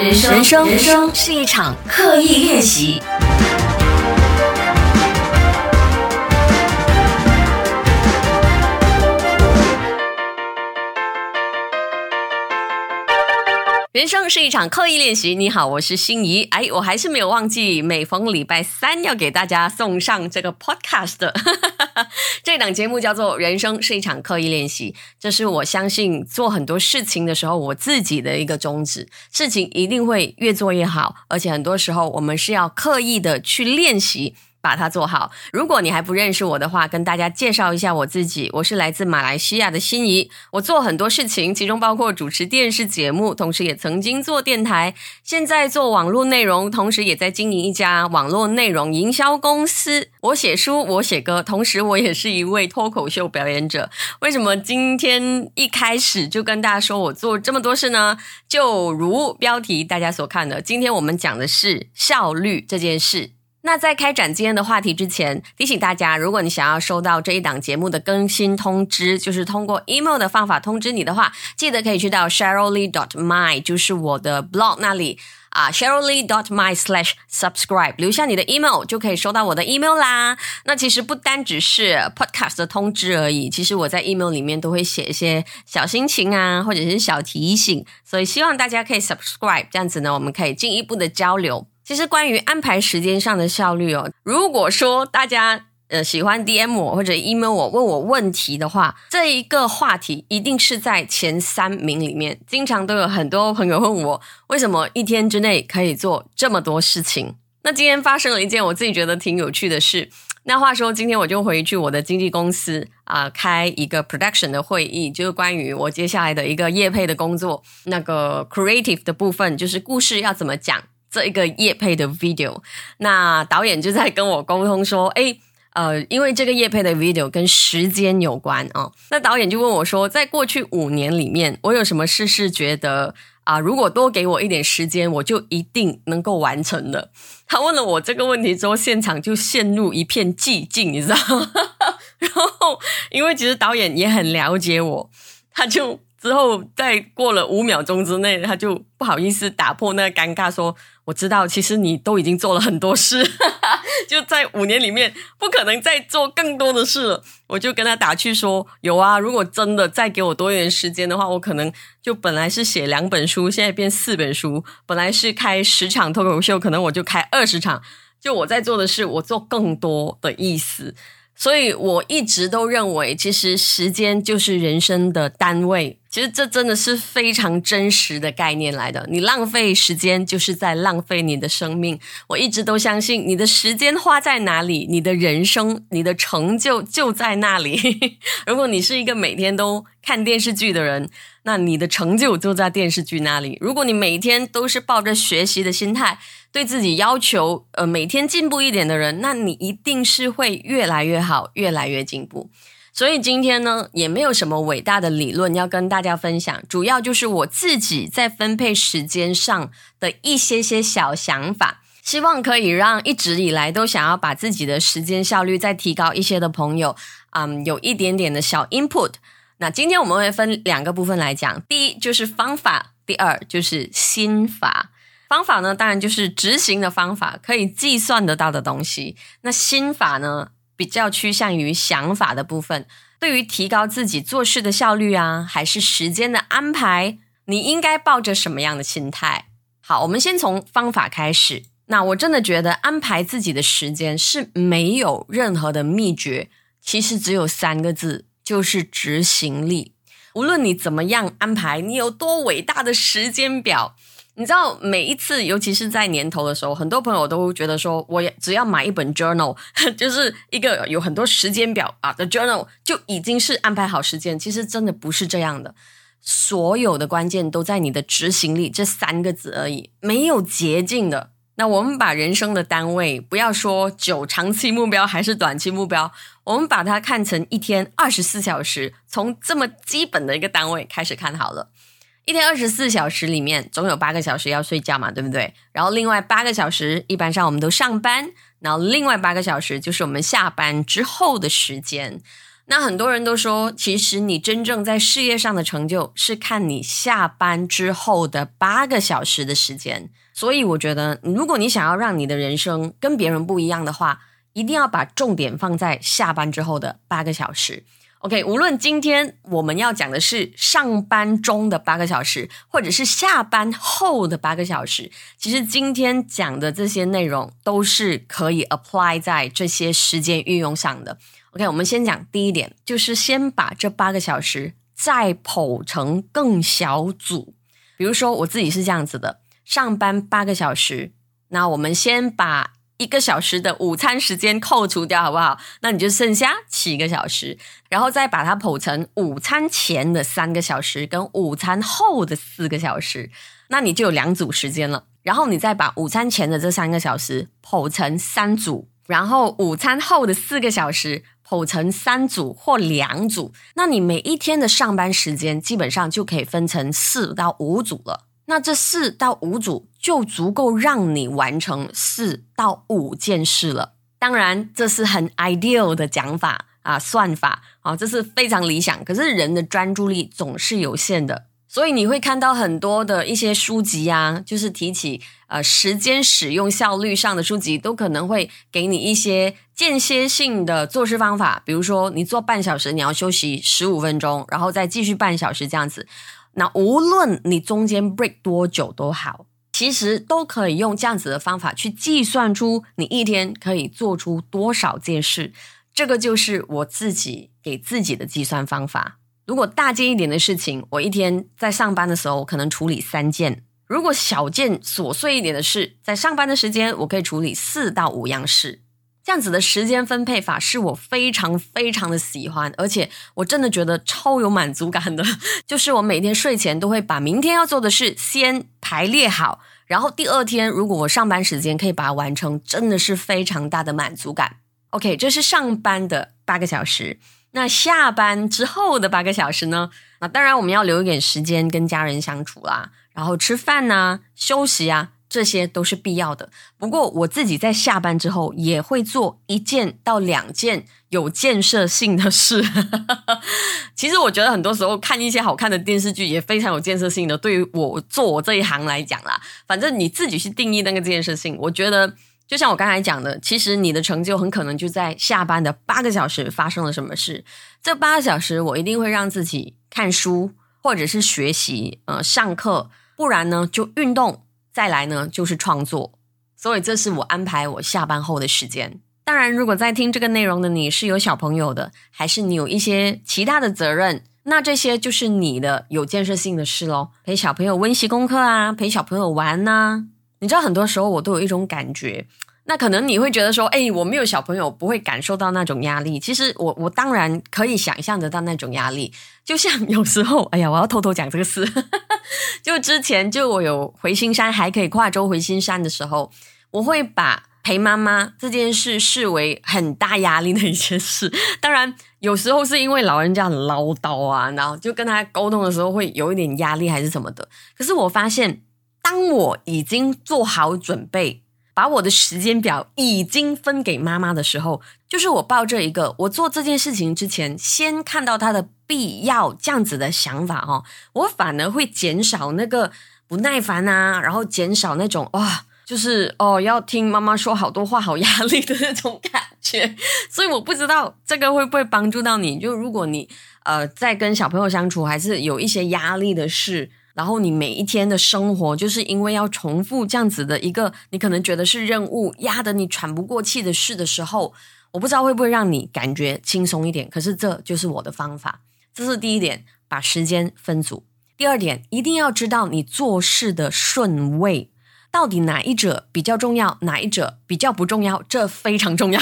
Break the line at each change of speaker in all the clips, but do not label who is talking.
人生，人生，人生是一场刻意练习。人生是一场刻意练习。你好，我是心怡。哎，我还是没有忘记，每逢礼拜三要给大家送上这个 podcast 的 这档节目，叫做《人生是一场刻意练习》。这是我相信做很多事情的时候，我自己的一个宗旨。事情一定会越做越好，而且很多时候我们是要刻意的去练习。把它做好。如果你还不认识我的话，跟大家介绍一下我自己。我是来自马来西亚的心仪。我做很多事情，其中包括主持电视节目，同时也曾经做电台，现在做网络内容，同时也在经营一家网络内容营销公司。我写书，我写歌，同时我也是一位脱口秀表演者。为什么今天一开始就跟大家说我做这么多事呢？就如标题大家所看的，今天我们讲的是效率这件事。那在开展今天的话题之前，提醒大家，如果你想要收到这一档节目的更新通知，就是通过 email 的方法通知你的话，记得可以去到 sheryllee dot my，就是我的 blog 那里啊，sheryllee dot my slash subscribe，留下你的 email 就可以收到我的 email 啦。那其实不单只是 podcast 的通知而已，其实我在 email 里面都会写一些小心情啊，或者是小提醒，所以希望大家可以 subscribe，这样子呢，我们可以进一步的交流。其实关于安排时间上的效率哦，如果说大家呃喜欢 DM 我或者 email 我问我问题的话，这一个话题一定是在前三名里面。经常都有很多朋友问我，为什么一天之内可以做这么多事情？那今天发生了一件我自己觉得挺有趣的事。那话说，今天我就回去我的经纪公司啊，开一个 production 的会议，就是关于我接下来的一个业配的工作，那个 creative 的部分，就是故事要怎么讲。这一个叶配的 video，那导演就在跟我沟通说：“哎，呃，因为这个叶配的 video 跟时间有关啊。”那导演就问我说：“在过去五年里面，我有什么事是觉得啊，如果多给我一点时间，我就一定能够完成的？”他问了我这个问题之后，现场就陷入一片寂静，你知道吗？然后，因为其实导演也很了解我，他就之后在过了五秒钟之内，他就不好意思打破那个尴尬说。我知道，其实你都已经做了很多事，就在五年里面不可能再做更多的事了。我就跟他打趣说：“有啊，如果真的再给我多一点时间的话，我可能就本来是写两本书，现在变四本书；本来是开十场脱口秀，可能我就开二十场。就我在做的事，我做更多的意思。”所以我一直都认为，其实时间就是人生的单位。其实这真的是非常真实的概念来的。你浪费时间，就是在浪费你的生命。我一直都相信，你的时间花在哪里，你的人生、你的成就就在那里。如果你是一个每天都看电视剧的人，那你的成就就在电视剧那里。如果你每天都是抱着学习的心态，对自己要求呃每天进步一点的人，那你一定是会越来越好，越来越进步。所以今天呢，也没有什么伟大的理论要跟大家分享，主要就是我自己在分配时间上的一些些小想法，希望可以让一直以来都想要把自己的时间效率再提高一些的朋友，嗯，有一点点的小 input。那今天我们会分两个部分来讲，第一就是方法，第二就是心法。方法呢，当然就是执行的方法，可以计算得到的东西。那心法呢，比较趋向于想法的部分。对于提高自己做事的效率啊，还是时间的安排，你应该抱着什么样的心态？好，我们先从方法开始。那我真的觉得安排自己的时间是没有任何的秘诀，其实只有三个字。就是执行力。无论你怎么样安排，你有多伟大的时间表，你知道每一次，尤其是在年头的时候，很多朋友都觉得说，我只要买一本 journal，就是一个有很多时间表啊的 journal，就已经是安排好时间。其实真的不是这样的，所有的关键都在你的执行力这三个字而已，没有捷径的。那我们把人生的单位，不要说久长期目标还是短期目标，我们把它看成一天二十四小时，从这么基本的一个单位开始看好了。一天二十四小时里面，总有八个小时要睡觉嘛，对不对？然后另外八个小时，一般上我们都上班，然后另外八个小时就是我们下班之后的时间。那很多人都说，其实你真正在事业上的成就是看你下班之后的八个小时的时间。所以我觉得，如果你想要让你的人生跟别人不一样的话，一定要把重点放在下班之后的八个小时。OK，无论今天我们要讲的是上班中的八个小时，或者是下班后的八个小时，其实今天讲的这些内容都是可以 apply 在这些时间运用上的。OK，我们先讲第一点，就是先把这八个小时再剖成更小组。比如说，我自己是这样子的：上班八个小时，那我们先把一个小时的午餐时间扣除掉，好不好？那你就剩下七个小时，然后再把它剖成午餐前的三个小时跟午餐后的四个小时，那你就有两组时间了。然后你再把午餐前的这三个小时剖成三组，然后午餐后的四个小时。剖成三组或两组，那你每一天的上班时间基本上就可以分成四到五组了。那这四到五组就足够让你完成四到五件事了。当然，这是很 ideal 的讲法啊，算法啊，这是非常理想。可是人的专注力总是有限的。所以你会看到很多的一些书籍啊，就是提起呃时间使用效率上的书籍，都可能会给你一些间歇性的做事方法。比如说，你做半小时，你要休息十五分钟，然后再继续半小时这样子。那无论你中间 break 多久都好，其实都可以用这样子的方法去计算出你一天可以做出多少件事。这个就是我自己给自己的计算方法。如果大件一点的事情，我一天在上班的时候可能处理三件；如果小件琐碎一点的事，在上班的时间我可以处理四到五样事。这样子的时间分配法是我非常非常的喜欢，而且我真的觉得超有满足感的。就是我每天睡前都会把明天要做的事先排列好，然后第二天如果我上班时间可以把它完成，真的是非常大的满足感。OK，这是上班的八个小时。那下班之后的八个小时呢？那当然我们要留一点时间跟家人相处啦，然后吃饭呐、休息啊，这些都是必要的。不过我自己在下班之后也会做一件到两件有建设性的事。其实我觉得很多时候看一些好看的电视剧也非常有建设性的。对于我做我这一行来讲啦，反正你自己去定义那个建设性，我觉得。就像我刚才讲的，其实你的成就很可能就在下班的八个小时发生了什么事。这八个小时，我一定会让自己看书，或者是学习，呃，上课，不然呢就运动，再来呢就是创作。所以这是我安排我下班后的时间。当然，如果在听这个内容的你是有小朋友的，还是你有一些其他的责任，那这些就是你的有建设性的事喽。陪小朋友温习功课啊，陪小朋友玩呐。你知道，很多时候我都有一种感觉，那可能你会觉得说，哎，我没有小朋友，不会感受到那种压力。其实我我当然可以想象得到那种压力。就像有时候，哎呀，我要偷偷讲这个事，就之前就我有回新山，还可以跨州回新山的时候，我会把陪妈妈这件事视为很大压力的一件事。当然，有时候是因为老人家很唠叨啊，然后就跟他沟通的时候会有一点压力，还是什么的。可是我发现。当我已经做好准备，把我的时间表已经分给妈妈的时候，就是我抱着一个我做这件事情之前先看到它的必要这样子的想法哦，我反而会减少那个不耐烦啊，然后减少那种哇，就是哦要听妈妈说好多话好压力的那种感觉。所以我不知道这个会不会帮助到你，就如果你呃在跟小朋友相处，还是有一些压力的事。然后你每一天的生活，就是因为要重复这样子的一个，你可能觉得是任务压得你喘不过气的事的时候，我不知道会不会让你感觉轻松一点。可是这就是我的方法，这是第一点，把时间分组。第二点，一定要知道你做事的顺位，到底哪一者比较重要，哪一者比较不重要，这非常重要。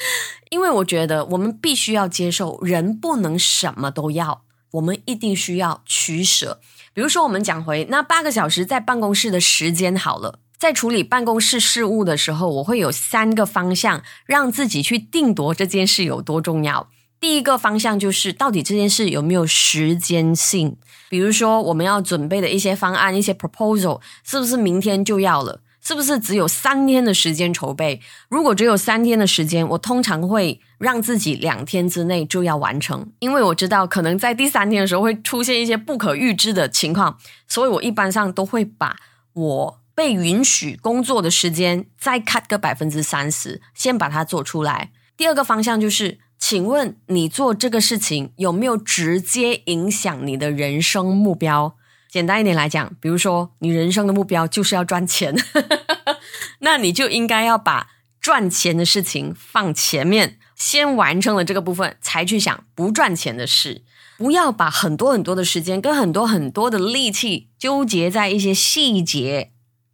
因为我觉得我们必须要接受，人不能什么都要，我们一定需要取舍。比如说，我们讲回那八个小时在办公室的时间好了，在处理办公室事务的时候，我会有三个方向让自己去定夺这件事有多重要。第一个方向就是到底这件事有没有时间性，比如说我们要准备的一些方案、一些 proposal，是不是明天就要了？是不是只有三天的时间筹备？如果只有三天的时间，我通常会让自己两天之内就要完成，因为我知道可能在第三天的时候会出现一些不可预知的情况，所以我一般上都会把我被允许工作的时间再 cut 个百分之三十，先把它做出来。第二个方向就是，请问你做这个事情有没有直接影响你的人生目标？简单一点来讲，比如说你人生的目标就是要赚钱，那你就应该要把赚钱的事情放前面，先完成了这个部分，才去想不赚钱的事。不要把很多很多的时间跟很多很多的力气纠结在一些细节，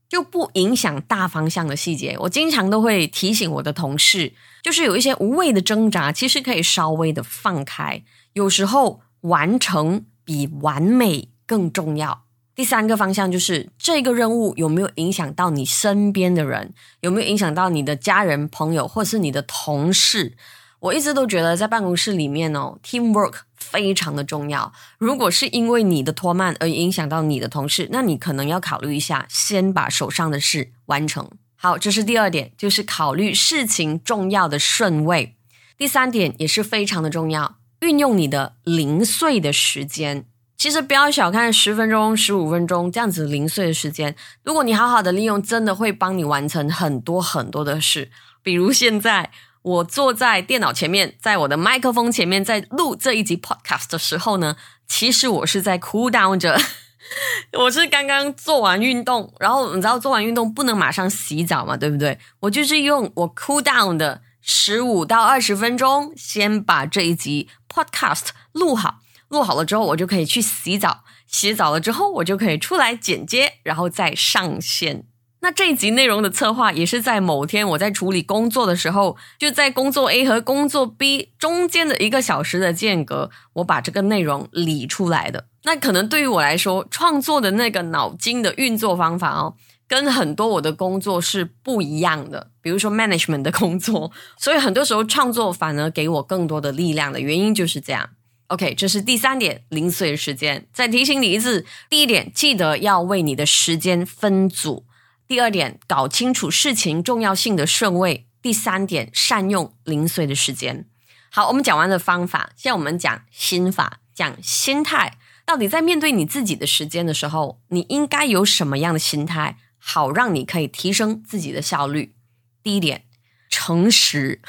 就不影响大方向的细节。我经常都会提醒我的同事，就是有一些无谓的挣扎，其实可以稍微的放开。有时候完成比完美。更重要。第三个方向就是这个任务有没有影响到你身边的人，有没有影响到你的家人、朋友，或是你的同事？我一直都觉得在办公室里面哦，teamwork 非常的重要。如果是因为你的拖慢而影响到你的同事，那你可能要考虑一下，先把手上的事完成好。这是第二点，就是考虑事情重要的顺位。第三点也是非常的重要，运用你的零碎的时间。其实不要小看十分钟、十五分钟这样子零碎的时间，如果你好好的利用，真的会帮你完成很多很多的事。比如现在我坐在电脑前面，在我的麦克风前面，在录这一集 podcast 的时候呢，其实我是在 cool down 着。我是刚刚做完运动，然后你知道做完运动不能马上洗澡嘛，对不对？我就是用我 cool down 的十五到二十分钟，先把这一集 podcast 录好。录好了之后，我就可以去洗澡。洗澡了之后，我就可以出来剪接，然后再上线。那这一集内容的策划也是在某天我在处理工作的时候，就在工作 A 和工作 B 中间的一个小时的间隔，我把这个内容理出来的。那可能对于我来说，创作的那个脑筋的运作方法哦，跟很多我的工作是不一样的。比如说 management 的工作，所以很多时候创作反而给我更多的力量的原因就是这样。OK，这是第三点，零碎的时间。再提醒你一次：第一点，记得要为你的时间分组；第二点，搞清楚事情重要性的顺位；第三点，善用零碎的时间。好，我们讲完了方法，现在我们讲心法，讲心态。到底在面对你自己的时间的时候，你应该有什么样的心态，好让你可以提升自己的效率？第一点，诚实，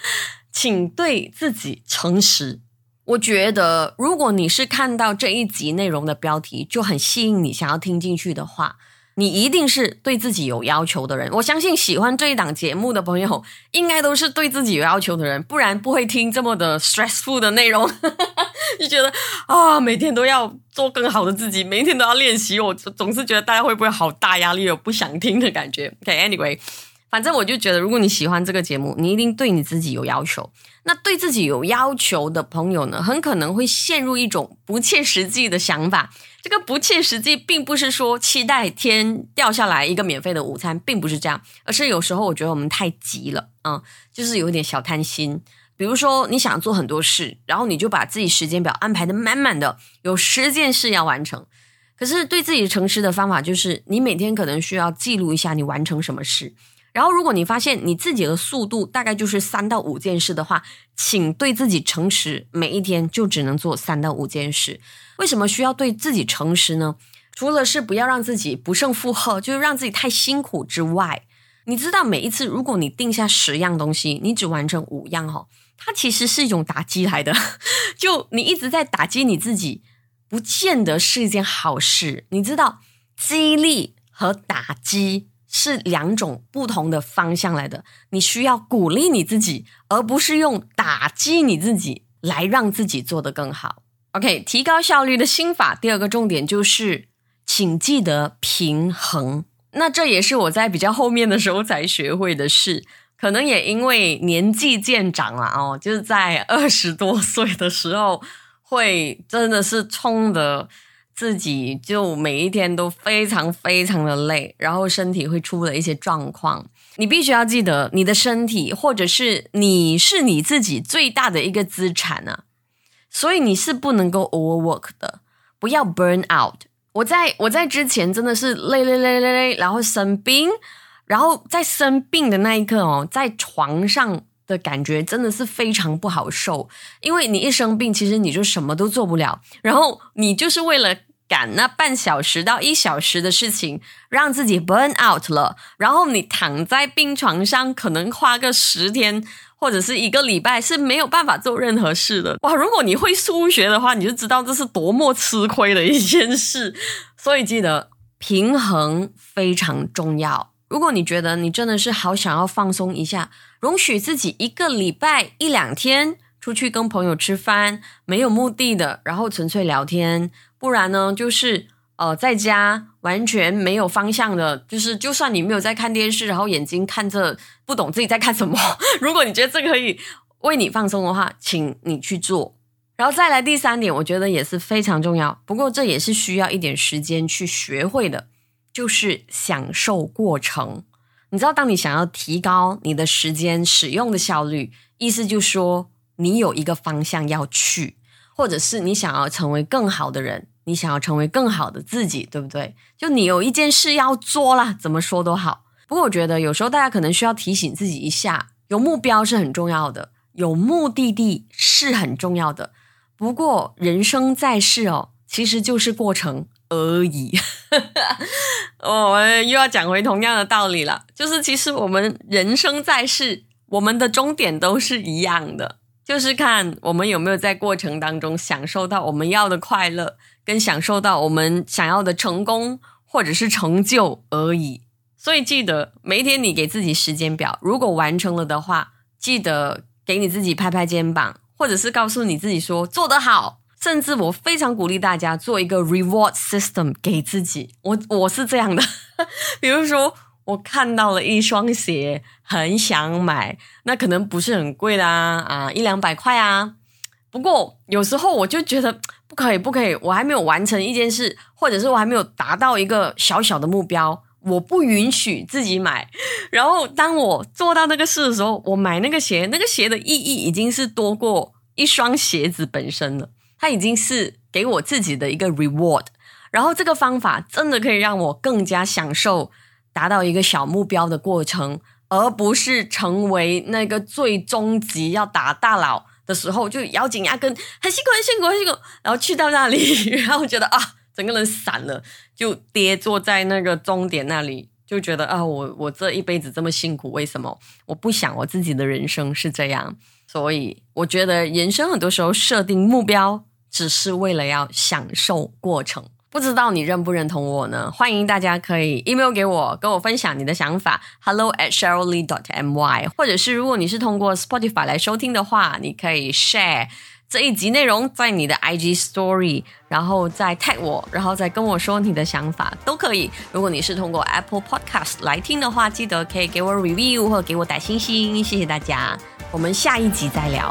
请对自己诚实。我觉得，如果你是看到这一集内容的标题就很吸引你，想要听进去的话，你一定是对自己有要求的人。我相信喜欢这一档节目的朋友，应该都是对自己有要求的人，不然不会听这么的 stressful 的内容，就觉得啊，每天都要做更好的自己，每天都要练习。我总是觉得大家会不会好大压力，有不想听的感觉。OK，Anyway。反正我就觉得，如果你喜欢这个节目，你一定对你自己有要求。那对自己有要求的朋友呢，很可能会陷入一种不切实际的想法。这个不切实际，并不是说期待天掉下来一个免费的午餐，并不是这样，而是有时候我觉得我们太急了啊，就是有点小贪心。比如说，你想做很多事，然后你就把自己时间表安排的满满的，有十件事要完成。可是对自己诚实的方法，就是你每天可能需要记录一下你完成什么事。然后，如果你发现你自己的速度大概就是三到五件事的话，请对自己诚实，每一天就只能做三到五件事。为什么需要对自己诚实呢？除了是不要让自己不胜负荷，就是让自己太辛苦之外，你知道每一次如果你定下十样东西，你只完成五样哈，它其实是一种打击来的。就你一直在打击你自己，不见得是一件好事。你知道，激励和打击。是两种不同的方向来的，你需要鼓励你自己，而不是用打击你自己来让自己做得更好。OK，提高效率的心法，第二个重点就是，请记得平衡。那这也是我在比较后面的时候才学会的事，可能也因为年纪渐长了哦，就是在二十多岁的时候，会真的是冲的。自己就每一天都非常非常的累，然后身体会出了一些状况。你必须要记得，你的身体或者是你是你自己最大的一个资产啊，所以你是不能够 overwork 的，不要 burn out。我在我在之前真的是累累累累累，然后生病，然后在生病的那一刻哦，在床上的感觉真的是非常不好受，因为你一生病，其实你就什么都做不了，然后你就是为了赶那半小时到一小时的事情，让自己 burn out 了，然后你躺在病床上，可能花个十天或者是一个礼拜是没有办法做任何事的。哇，如果你会数学的话，你就知道这是多么吃亏的一件事。所以记得平衡非常重要。如果你觉得你真的是好想要放松一下，容许自己一个礼拜一两天出去跟朋友吃饭，没有目的的，然后纯粹聊天；不然呢，就是呃在家完全没有方向的，就是就算你没有在看电视，然后眼睛看着不懂自己在看什么。如果你觉得这可以为你放松的话，请你去做。然后再来第三点，我觉得也是非常重要，不过这也是需要一点时间去学会的。就是享受过程，你知道，当你想要提高你的时间使用的效率，意思就是说，你有一个方向要去，或者是你想要成为更好的人，你想要成为更好的自己，对不对？就你有一件事要做啦，怎么说都好。不过我觉得有时候大家可能需要提醒自己一下，有目标是很重要的，有目的地是很重要的。不过人生在世哦，其实就是过程。而已，我们又要讲回同样的道理了，就是其实我们人生在世，我们的终点都是一样的，就是看我们有没有在过程当中享受到我们要的快乐，跟享受到我们想要的成功或者是成就而已。所以记得每一天你给自己时间表，如果完成了的话，记得给你自己拍拍肩膀，或者是告诉你自己说做得好。甚至我非常鼓励大家做一个 reward system 给自己。我我是这样的，比如说我看到了一双鞋，很想买，那可能不是很贵的啊，啊一两百块啊。不过有时候我就觉得不可以，不可以，我还没有完成一件事，或者是我还没有达到一个小小的目标，我不允许自己买。然后当我做到那个事的时候，我买那个鞋，那个鞋的意义已经是多过一双鞋子本身了。它已经是给我自己的一个 reward，然后这个方法真的可以让我更加享受达到一个小目标的过程，而不是成为那个最终极要打大佬的时候就咬紧牙根，很辛苦，很辛苦，很辛苦，然后去到那里，然后觉得啊，整个人散了，就跌坐在那个终点那里，就觉得啊，我我这一辈子这么辛苦，为什么我不想我自己的人生是这样？所以我觉得人生很多时候设定目标。只是为了要享受过程，不知道你认不认同我呢？欢迎大家可以 email 给我，跟我分享你的想法，hello at sheryllee dot my，或者是如果你是通过 Spotify 来收听的话，你可以 share 这一集内容在你的 IG story，然后再 tag 我，然后再跟我说你的想法都可以。如果你是通过 Apple Podcast 来听的话，记得可以给我 review 或给我打星星，谢谢大家，我们下一集再聊。